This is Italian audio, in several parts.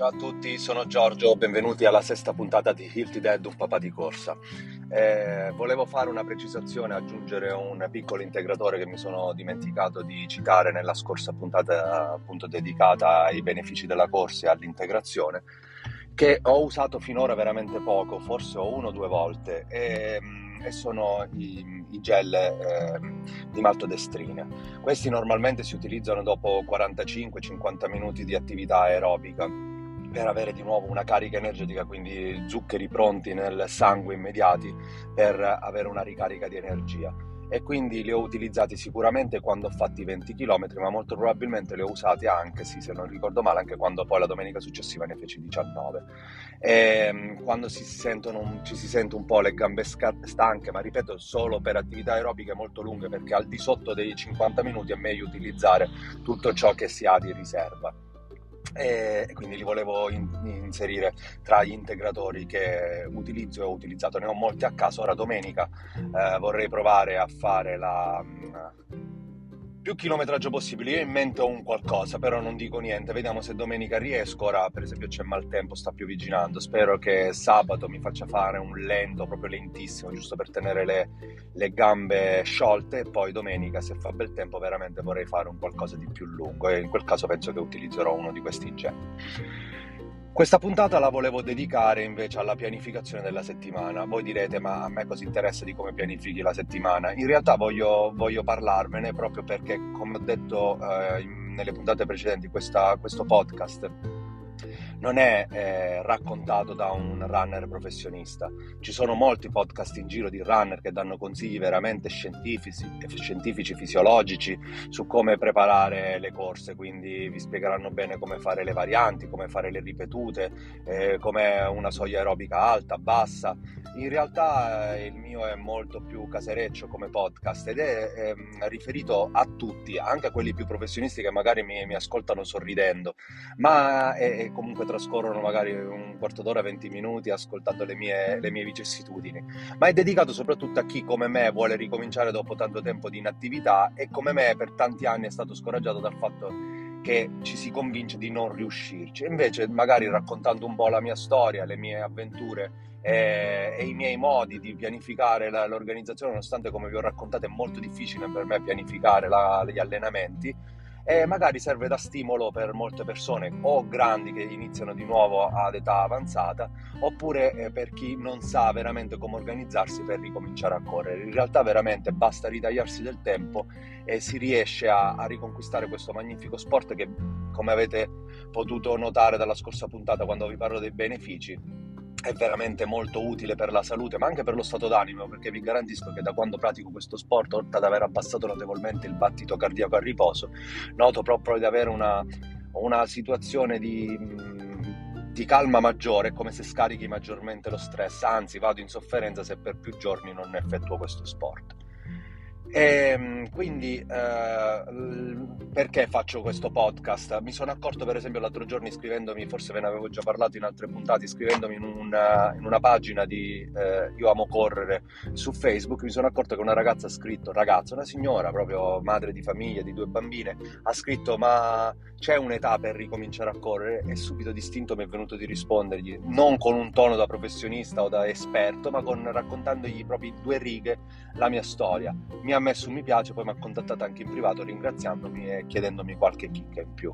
Ciao a tutti, sono Giorgio, benvenuti alla sesta puntata di Hilti Dead, un papà di corsa. Eh, volevo fare una precisazione, aggiungere un piccolo integratore che mi sono dimenticato di citare nella scorsa puntata appunto dedicata ai benefici della corsa e all'integrazione, che ho usato finora veramente poco, forse uno o due volte. E, e sono i, i gel eh, di maltodestrina. Questi normalmente si utilizzano dopo 45-50 minuti di attività aerobica per avere di nuovo una carica energetica, quindi zuccheri pronti nel sangue immediati per avere una ricarica di energia e quindi li ho utilizzati sicuramente quando ho fatto i 20 km, ma molto probabilmente li ho usati anche, sì, se non ricordo male, anche quando poi la domenica successiva ne feci 19. E, ehm, quando si sentono, ci si sente un po' le gambe stanche, ma ripeto, solo per attività aerobiche molto lunghe, perché al di sotto dei 50 minuti è meglio utilizzare tutto ciò che si ha di riserva e quindi li volevo in, inserire tra gli integratori che utilizzo e ho utilizzato. Ne ho molti a caso. Ora domenica eh, vorrei provare a fare la più chilometraggio possibile. Io in mente un qualcosa, però non dico niente. Vediamo se domenica riesco. Ora, per esempio, c'è maltempo, sta piovigginando. Spero che sabato mi faccia fare un lento, proprio lentissimo, giusto per tenere le, le gambe sciolte. E poi domenica, se fa bel tempo, veramente vorrei fare un qualcosa di più lungo. E in quel caso penso che utilizzerò uno di questi gel. Questa puntata la volevo dedicare invece alla pianificazione della settimana. Voi direte, ma a me cosa interessa di come pianifichi la settimana? In realtà voglio, voglio parlarvene proprio perché, come ho detto eh, nelle puntate precedenti, questa, questo podcast non è eh, raccontato da un runner professionista. Ci sono molti podcast in giro di runner che danno consigli veramente scientifici, scientifici, fisiologici su come preparare le corse, quindi vi spiegheranno bene come fare le varianti, come fare le ripetute, eh, come una soglia aerobica alta, bassa. In realtà eh, il mio è molto più casereccio come podcast ed è ehm, riferito a tutti, anche a quelli più professionisti che magari mi, mi ascoltano sorridendo, ma è, è comunque trascorrono magari un quarto d'ora, 20 minuti ascoltando le mie, le mie vicissitudini, ma è dedicato soprattutto a chi come me vuole ricominciare dopo tanto tempo di inattività e come me per tanti anni è stato scoraggiato dal fatto che ci si convince di non riuscirci. Invece, magari raccontando un po' la mia storia, le mie avventure e, e i miei modi di pianificare la, l'organizzazione, nonostante come vi ho raccontato è molto difficile per me pianificare la, gli allenamenti, e magari serve da stimolo per molte persone o grandi che iniziano di nuovo ad età avanzata oppure eh, per chi non sa veramente come organizzarsi per ricominciare a correre. In realtà veramente basta ritagliarsi del tempo e si riesce a, a riconquistare questo magnifico sport che come avete potuto notare dalla scorsa puntata quando vi parlo dei benefici è veramente molto utile per la salute, ma anche per lo stato d'animo, perché vi garantisco che da quando pratico questo sport, oltre ad aver abbassato notevolmente il battito cardiaco a riposo, noto proprio di avere una, una situazione di, di calma maggiore, come se scarichi maggiormente lo stress, anzi vado in sofferenza se per più giorni non effettuo questo sport. E ehm, quindi eh, perché faccio questo podcast? Mi sono accorto per esempio l'altro giorno iscrivendomi, forse ve ne avevo già parlato in altre puntate, iscrivendomi in una, in una pagina di eh, Io amo correre su Facebook, mi sono accorto che una ragazza ha scritto, ragazza, una signora proprio madre di famiglia, di due bambine, ha scritto ma c'è un'età per ricominciare a correre e subito distinto mi è venuto di rispondergli, non con un tono da professionista o da esperto, ma con raccontandogli proprio due righe la mia storia. Mi ha messo un mi piace, poi mi ha contattato anche in privato ringraziandomi e chiedendomi qualche chicca in più.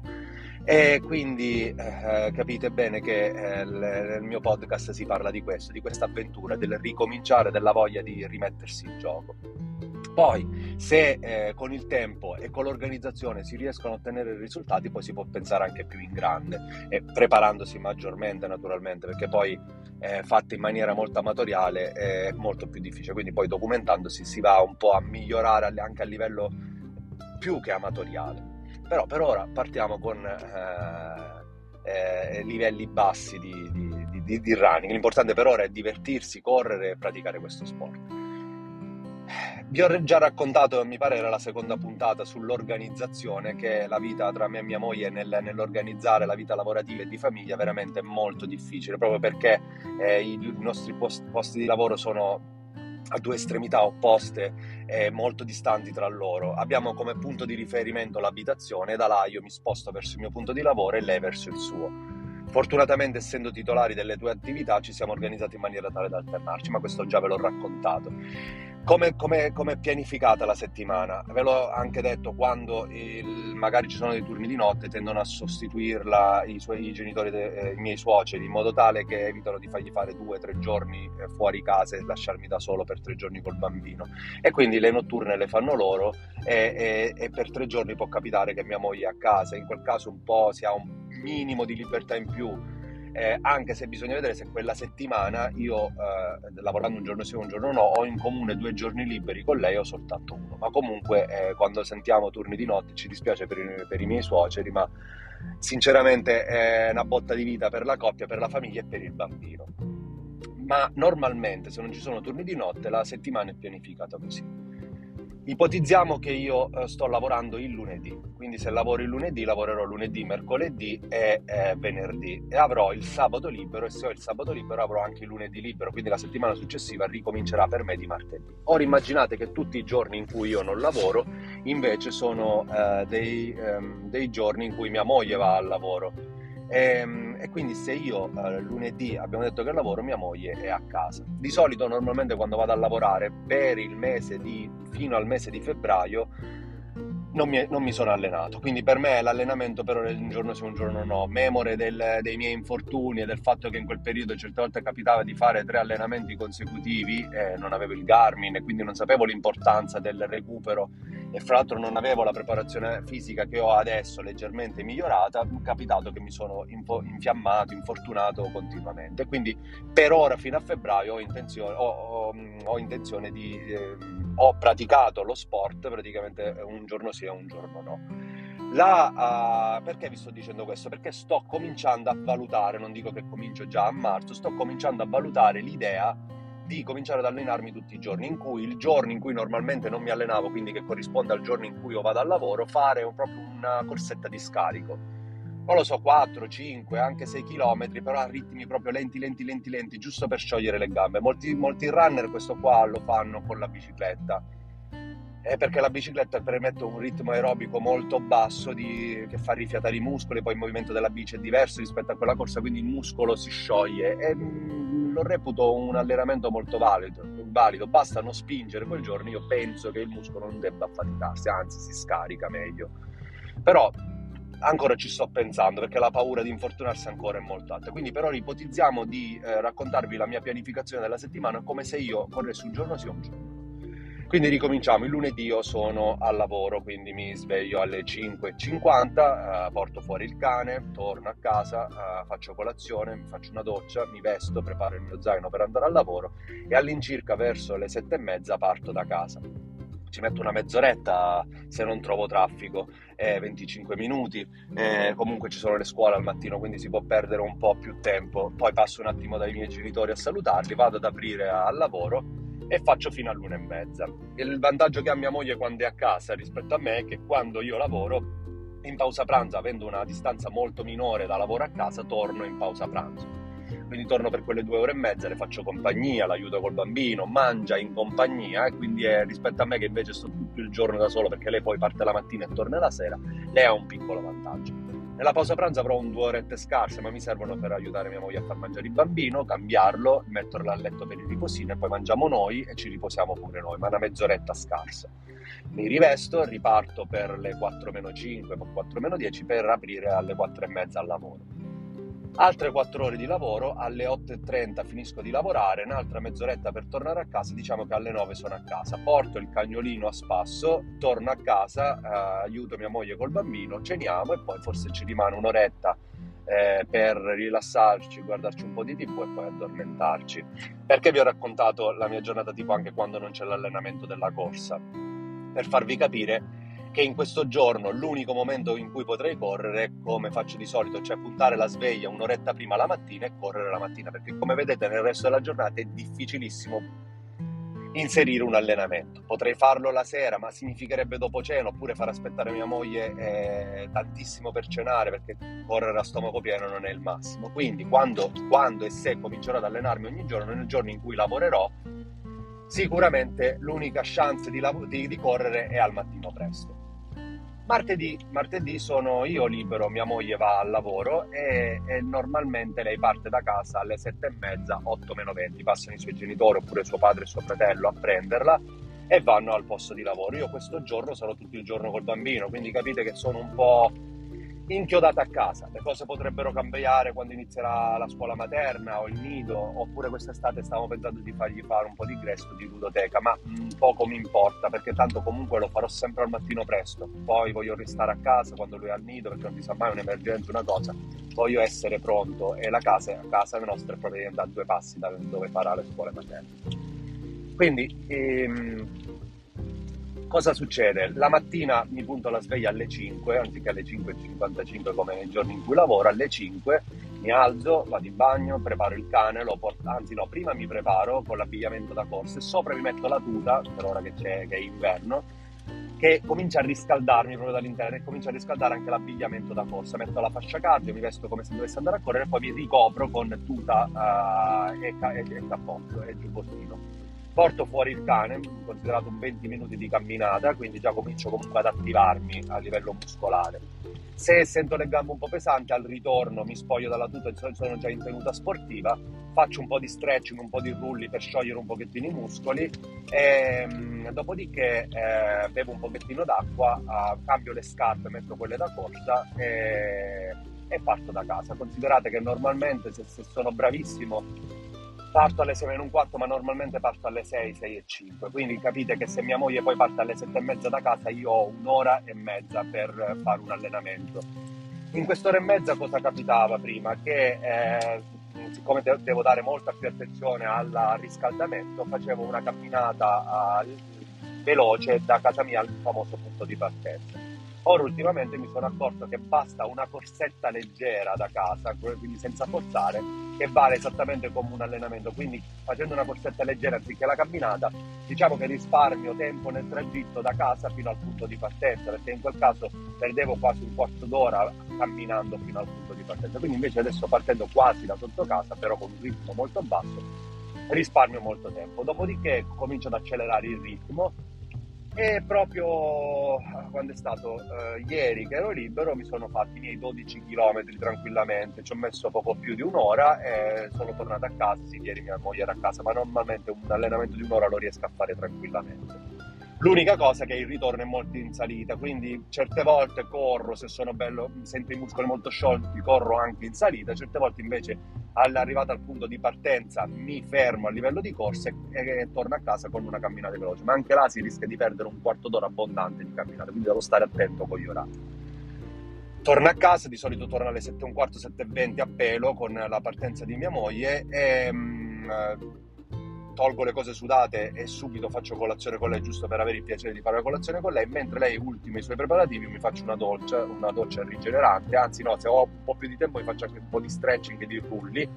E quindi eh, capite bene che eh, nel mio podcast si parla di questo, di questa avventura, del ricominciare, della voglia di rimettersi in gioco. Poi, se eh, con il tempo e con l'organizzazione si riescono a ottenere risultati, poi si può pensare anche più in grande e preparandosi maggiormente, naturalmente, perché poi eh, fatte in maniera molto amatoriale è molto più difficile. Quindi, poi documentandosi si va un po' a migliorare anche a livello più che amatoriale. Però per ora partiamo con eh, eh, livelli bassi di, di, di, di running. L'importante per ora è divertirsi, correre e praticare questo sport. Vi ho già raccontato, mi pare era la seconda puntata, sull'organizzazione, che la vita tra me e mia moglie nel, nell'organizzare la vita lavorativa e di famiglia veramente è molto difficile, proprio perché eh, i nostri post, posti di lavoro sono a due estremità opposte e molto distanti tra loro. Abbiamo come punto di riferimento l'abitazione da là io mi sposto verso il mio punto di lavoro e lei verso il suo. Fortunatamente, essendo titolari delle due attività, ci siamo organizzati in maniera tale da alternarci, ma questo già ve l'ho raccontato. Come, è pianificata la settimana? Ve l'ho anche detto, quando il, magari ci sono dei turni di notte tendono a sostituirla i, suoi, i genitori, de, eh, i miei suoceri, in modo tale che evitano di fargli fare due o tre giorni eh, fuori casa e lasciarmi da solo per tre giorni col bambino. E quindi le notturne le fanno loro e, e, e per tre giorni può capitare che mia moglie è a casa, in quel caso un po' si ha un minimo di libertà in più eh, anche se bisogna vedere se quella settimana io, eh, lavorando un giorno sì un giorno no, ho in comune due giorni liberi con lei o soltanto uno. Ma comunque eh, quando sentiamo turni di notte ci dispiace per i, per i miei suoceri, ma sinceramente è una botta di vita per la coppia, per la famiglia e per il bambino. Ma normalmente se non ci sono turni di notte la settimana è pianificata così. Ipotizziamo che io eh, sto lavorando il lunedì, quindi se lavoro il lunedì lavorerò lunedì, mercoledì e eh, venerdì. E avrò il sabato libero e se ho il sabato libero avrò anche il lunedì libero, quindi la settimana successiva ricomincerà per me di martedì. Ora immaginate che tutti i giorni in cui io non lavoro invece sono eh, dei, ehm, dei giorni in cui mia moglie va al lavoro. E, ehm, e, quindi se io eh, lunedì abbiamo detto che lavoro, mia moglie è a casa. Di solito normalmente quando vado a lavorare per il mese di, fino al mese di febbraio non mi, non mi, sono allenato. Quindi per me l'allenamento però un giorno sì, un giorno no. Memore del, dei miei infortuni e del fatto che in quel periodo certe volte capitava di fare tre allenamenti consecutivi e non avevo il Garmin e quindi non sapevo l'importanza del recupero e fra l'altro non avevo la preparazione fisica che ho adesso leggermente migliorata, è capitato che mi sono info- infiammato, infortunato continuamente. Quindi per ora fino a febbraio ho intenzione, ho, ho, ho intenzione di... Eh, ho praticato lo sport praticamente un giorno sì e un giorno no. La, uh, perché vi sto dicendo questo? Perché sto cominciando a valutare, non dico che comincio già a marzo, sto cominciando a valutare l'idea di cominciare ad allenarmi tutti i giorni, in cui il giorno in cui normalmente non mi allenavo, quindi che corrisponde al giorno in cui io vado al lavoro, fare un, proprio una corsetta di scarico. Non lo so, 4, 5, anche 6 km, però a ritmi proprio lenti, lenti, lenti, lenti, giusto per sciogliere le gambe. Molti, molti runner questo qua lo fanno con la bicicletta è perché la bicicletta permette un ritmo aerobico molto basso di, che fa rifiatare i muscoli, poi il movimento della bici è diverso rispetto a quella corsa, quindi il muscolo si scioglie e mm, lo reputo un allenamento molto valido, valido, basta non spingere quel giorno, io penso che il muscolo non debba affaticarsi, anzi si scarica meglio. Però ancora ci sto pensando perché la paura di infortunarsi ancora è molto alta. Quindi per ora ipotizziamo di eh, raccontarvi la mia pianificazione della settimana come se io corressi un giorno sì o un giorno quindi ricominciamo, il lunedì io sono al lavoro, quindi mi sveglio alle 5.50, eh, porto fuori il cane, torno a casa, eh, faccio colazione, faccio una doccia, mi vesto, preparo il mio zaino per andare al lavoro e all'incirca verso le 7.30 parto da casa. Ci metto una mezz'oretta se non trovo traffico, eh, 25 minuti, eh, comunque ci sono le scuole al mattino quindi si può perdere un po' più tempo, poi passo un attimo dai miei genitori a salutarli, vado ad aprire al lavoro e faccio fino all'una e mezza. Il vantaggio che ha mia moglie quando è a casa rispetto a me è che quando io lavoro, in pausa pranzo, avendo una distanza molto minore da lavoro a casa, torno in pausa pranzo. Quindi torno per quelle due ore e mezza, le faccio compagnia, l'aiuto col bambino, mangia in compagnia e quindi è, rispetto a me che invece sto tutto il giorno da solo perché lei poi parte la mattina e torna la sera, lei ha un piccolo vantaggio. Nella pausa pranzo avrò un due orette scarse, ma mi servono per aiutare mia moglie a far mangiare il bambino, cambiarlo, metterlo a letto per il riposino e poi mangiamo noi e ci riposiamo pure noi, ma una mezz'oretta scarsa. Mi rivesto, riparto per le 4 meno 5, 4 meno 10 per aprire alle 4 e mezza al lavoro altre 4 ore di lavoro, alle 8.30 finisco di lavorare, un'altra mezz'oretta per tornare a casa, diciamo che alle 9 sono a casa, porto il cagnolino a spasso, torno a casa, eh, aiuto mia moglie col bambino, ceniamo e poi forse ci rimane un'oretta eh, per rilassarci, guardarci un po' di tv e poi addormentarci. Perché vi ho raccontato la mia giornata tipo anche quando non c'è l'allenamento della corsa? Per farvi capire che in questo giorno l'unico momento in cui potrei correre come faccio di solito, cioè puntare la sveglia un'oretta prima la mattina e correre la mattina, perché come vedete nel resto della giornata è difficilissimo inserire un allenamento. Potrei farlo la sera, ma significherebbe dopo cena, oppure far aspettare mia moglie eh, tantissimo per cenare, perché correre a stomaco pieno non è il massimo. Quindi quando, quando e se comincerò ad allenarmi ogni giorno, nel giorno in cui lavorerò, sicuramente l'unica chance di, lav- di, di correre è al mattino presto. Martedì, martedì sono io libero, mia moglie va al lavoro e, e, normalmente lei parte da casa alle sette e mezza, 8 meno 20, passano i suoi genitori oppure suo padre e suo fratello a prenderla e vanno al posto di lavoro. Io questo giorno sarò tutto il giorno col bambino, quindi capite che sono un po' inchiodata a casa. Le cose potrebbero cambiare quando inizierà la scuola materna o il nido, oppure quest'estate stavamo pensando di fargli fare un po' di gresto di ludoteca, ma poco mi importa perché tanto comunque lo farò sempre al mattino presto. Poi voglio restare a casa quando lui è al nido perché non si sa mai un'emergenza, una cosa. Voglio essere pronto e la casa, casa nostra è proprio a due passi da dove farà le scuole materne. Quindi ehm, cosa succede? La mattina mi punto la sveglia alle 5, anziché alle 5.55 come nei giorni in cui lavoro, alle 5 mi alzo, vado in bagno, preparo il cane, lo porto, anzi no, prima mi preparo con l'abbigliamento da corsa e sopra mi metto la tuta, per ora che, che è inverno, che comincia a riscaldarmi proprio dall'interno e comincia a riscaldare anche l'abbigliamento da corsa. Metto la fascia cardio, mi vesto come se dovessi andare a correre e poi mi ricopro con tuta uh, e, e, e cappotto e giubbottino porto fuori il cane, considerato un 20 minuti di camminata, quindi già comincio comunque ad attivarmi a livello muscolare. Se sento le gambe un po' pesanti, al ritorno mi spoglio dalla tuta, sono già in tenuta sportiva, faccio un po' di stretching, un po' di rulli per sciogliere un pochettino i muscoli e mm, dopodiché eh, bevo un pochettino d'acqua, eh, cambio le scarpe, metto quelle da corsa e, e parto da casa. Considerate che normalmente se, se sono bravissimo parto alle 6 meno un quarto, ma normalmente parto alle 6, 6 e 5. Quindi capite che se mia moglie poi parte alle 7 e mezza da casa, io ho un'ora e mezza per fare un allenamento. In quest'ora e mezza cosa capitava prima? Che eh, siccome devo dare molta più attenzione al riscaldamento, facevo una camminata uh, veloce da casa mia al famoso punto di partenza Ora ultimamente mi sono accorto che basta una corsetta leggera da casa, quindi senza forzare, che vale esattamente come un allenamento. Quindi facendo una corsetta leggera anziché la camminata, diciamo che risparmio tempo nel tragitto da casa fino al punto di partenza, perché in quel caso perdevo quasi un quarto d'ora camminando fino al punto di partenza. Quindi invece adesso partendo quasi da sotto casa, però con un ritmo molto basso, risparmio molto tempo. Dopodiché comincio ad accelerare il ritmo e proprio quando è stato uh, ieri che ero libero mi sono fatti i miei 12 km tranquillamente, ci ho messo poco più di un'ora e sono tornato a casa, sì ieri mia moglie era a casa, ma normalmente un allenamento di un'ora lo riesco a fare tranquillamente. L'unica cosa è che il ritorno è molto in salita, quindi certe volte corro, se sono bello, sento i muscoli molto sciolti, corro anche in salita, certe volte invece all'arrivata al punto di partenza mi fermo a livello di corsa e, e torno a casa con una camminata veloce, ma anche là si rischia di perdere un quarto d'ora abbondante di camminata, quindi devo stare attento con gli orari. Torno a casa, di solito torno alle 7 e un quarto, 7 e 20 a pelo con la partenza di mia moglie e... Um, tolgo le cose sudate e subito faccio colazione con lei giusto per avere il piacere di fare la colazione con lei, mentre lei ultima i suoi preparativi mi faccio una doccia, una doccia rigenerante, anzi no, se ho un po' più di tempo mi faccio anche un po' di stretching e di rulli,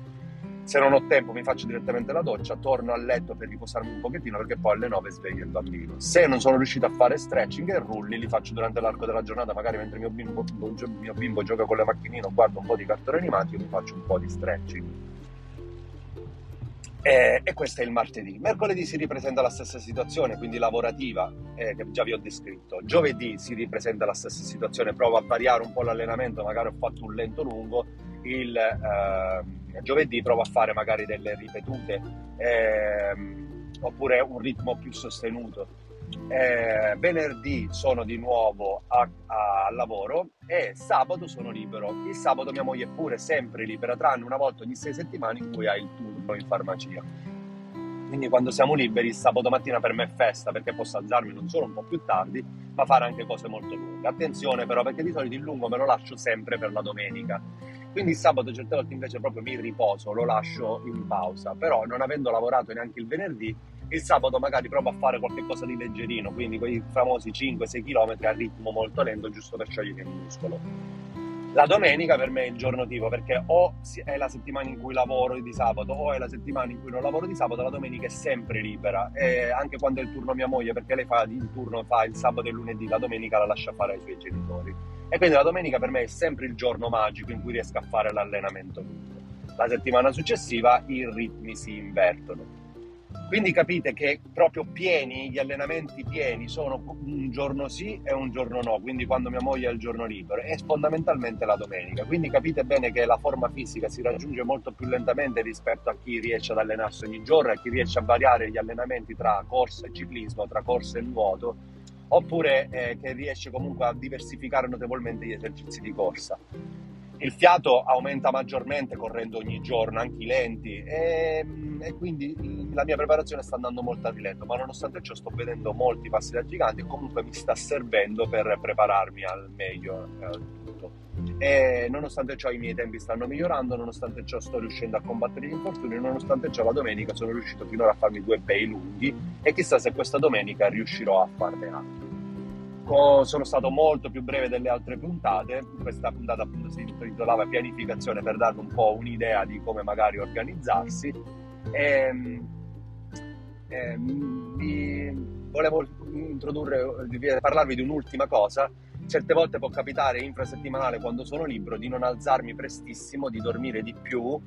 se non ho tempo mi faccio direttamente la doccia, torno a letto per riposarmi un pochettino perché poi alle 9 sveglio il bambino. Se non sono riuscito a fare stretching e rulli li faccio durante l'arco della giornata, magari mentre mio bimbo, mio bimbo gioca con le macchinine o guarda un po' di cartoni animati, io mi faccio un po' di stretching e, e, questo è il martedì. Mercoledì si ripresenta la stessa situazione, quindi lavorativa, eh, che già vi ho descritto. Giovedì si ripresenta la stessa situazione, provo a variare un po' l'allenamento, magari ho fatto un lento lungo. Il eh, giovedì provo a fare magari delle ripetute eh, oppure un ritmo più sostenuto. Eh, venerdì sono di nuovo a, a, lavoro e sabato sono libero. Il sabato mia moglie è pure sempre libera, tranne una volta ogni sei settimane in cui ha il turno in farmacia. Quindi quando siamo liberi, sabato mattina per me è festa perché posso alzarmi non solo un po' più tardi, ma fare anche cose molto lunghe. Attenzione però perché di solito il lungo me lo lascio sempre per la domenica. Quindi il sabato certe volte invece proprio mi riposo, lo lascio in pausa. Però non avendo lavorato neanche il venerdì, il sabato magari provo a fare qualcosa di leggerino, quindi quei famosi 5-6 km a ritmo molto lento, giusto per sciogliere il muscolo. La domenica per me è il giorno tipo perché o è la settimana in cui lavoro di sabato o è la settimana in cui non lavoro di sabato, la domenica è sempre libera. E anche quando è il turno mia moglie, perché lei fa il turno fa il sabato e il lunedì, la domenica la lascia fare ai suoi genitori. E quindi la domenica per me è sempre il giorno magico in cui riesco a fare l'allenamento. La settimana successiva i ritmi si invertono Quindi capite che proprio pieni, gli allenamenti pieni sono un giorno sì e un giorno no, quindi quando mia moglie ha il giorno libero e fondamentalmente la domenica. Quindi capite bene che la forma fisica si raggiunge molto più lentamente rispetto a chi riesce ad allenarsi ogni giorno, a chi riesce a variare gli allenamenti tra corsa e ciclismo, tra corsa e nuoto, oppure eh, che riesce comunque a diversificare notevolmente gli esercizi di corsa il fiato aumenta maggiormente correndo ogni giorno, anche i lenti, e, e, quindi la mia preparazione sta andando molto a rilento, ma nonostante ciò sto vedendo molti passi da gigante e comunque mi sta servendo per prepararmi al meglio eh, tutto. E nonostante ciò i miei tempi stanno migliorando, nonostante ciò sto riuscendo a combattere gli infortuni, nonostante ciò la domenica sono riuscito finora a farmi due bei lunghi e chissà se questa domenica riuscirò a farne altri sono stato molto più breve delle altre puntate. Questa puntata appunto si intitolava Pianificazione per darvi un po' un'idea di come magari organizzarsi. E, e, vi volevo introdurre, parlarvi di un'ultima cosa. Certe volte può capitare infrasettimanale quando sono libero di non alzarmi prestissimo, di dormire di più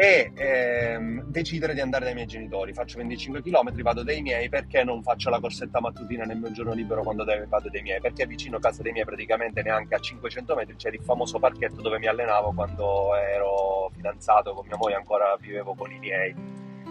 e ehm, decidere di andare dai miei genitori. Faccio 25 km, vado dai miei perché non faccio la corsetta mattutina nel mio giorno libero quando vado dai miei? Perché vicino a casa dei miei, praticamente neanche a 500 metri, c'è il famoso parchetto dove mi allenavo quando ero fidanzato con mia moglie, ancora vivevo con i miei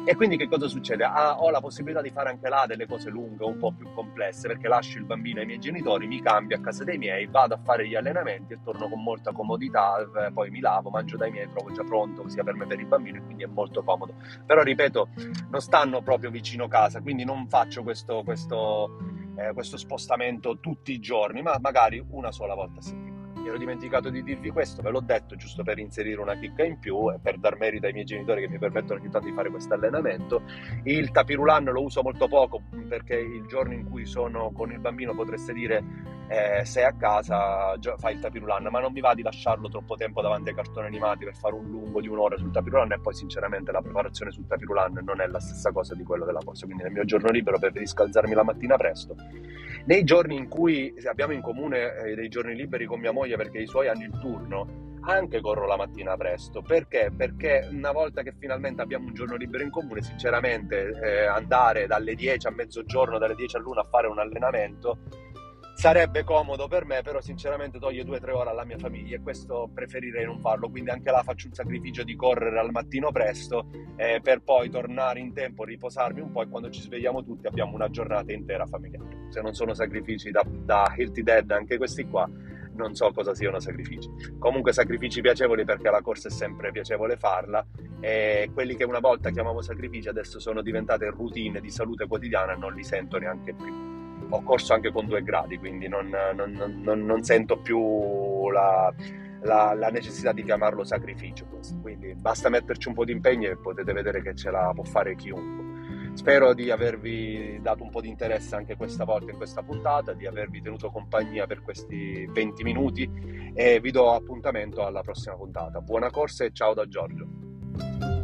e quindi che cosa succede? Ah, ho la possibilità di fare anche là delle cose lunghe, un po' più complesse, perché lascio il bambino ai miei genitori, mi cambio a casa dei miei, vado a fare gli allenamenti e torno con molta comodità, eh, poi mi lavo, mangio dai miei, trovo già pronto sia per me per il bambino e quindi è molto comodo. Però ripeto, non stanno proprio vicino casa, quindi non faccio questo, questo, eh, questo spostamento tutti i giorni, ma magari una sola volta a settimana mi ero dimenticato di dirvi questo, ve l'ho detto giusto per inserire una chicca in più e per dar merito ai miei genitori che mi permettono ogni tanto di fare questo allenamento. Il tapirulan lo uso molto poco perché il giorno in cui sono con il bambino potreste dire eh, sei a casa, fai il tapirulan, ma non mi va di lasciarlo troppo tempo davanti ai cartoni animati per fare un lungo di un'ora sul tapirulan e poi sinceramente la preparazione sul tapirulan non è la stessa cosa di quello della corsa, quindi nel mio giorno libero preferisco alzarmi la mattina presto. Nei giorni in cui abbiamo in comune eh, dei giorni liberi con mia moglie perché i suoi hanno il turno, anche corro la mattina presto. Perché? Perché una volta che finalmente abbiamo un giorno libero in comune, sinceramente eh, andare dalle 10 a mezzogiorno, dalle 10 all'una a fare un allenamento sarebbe comodo per me, però sinceramente toglie due o tre ore alla mia famiglia e questo preferirei non farlo, quindi anche là faccio un sacrificio di correre al mattino presto eh, per poi tornare in tempo, riposarmi un po' e quando ci svegliamo tutti abbiamo una giornata intera familiare. Se non sono sacrifici da, da Healthy Dead anche questi qua, non so cosa siano sacrifici. Comunque sacrifici piacevoli perché la corsa è sempre piacevole farla e quelli che una volta chiamavo sacrifici adesso sono diventate routine di salute quotidiana e non li sento neanche più ho corso anche con due gradi, quindi non, non, non, non sento più la, la, la, necessità di chiamarlo sacrificio. Questo. Quindi basta metterci un po' di impegno e potete vedere che ce la può fare chiunque. Spero di avervi dato un po' di interesse anche questa volta in questa puntata, di avervi tenuto compagnia per questi 20 minuti e vi do appuntamento alla prossima puntata. Buona corsa e ciao da Giorgio.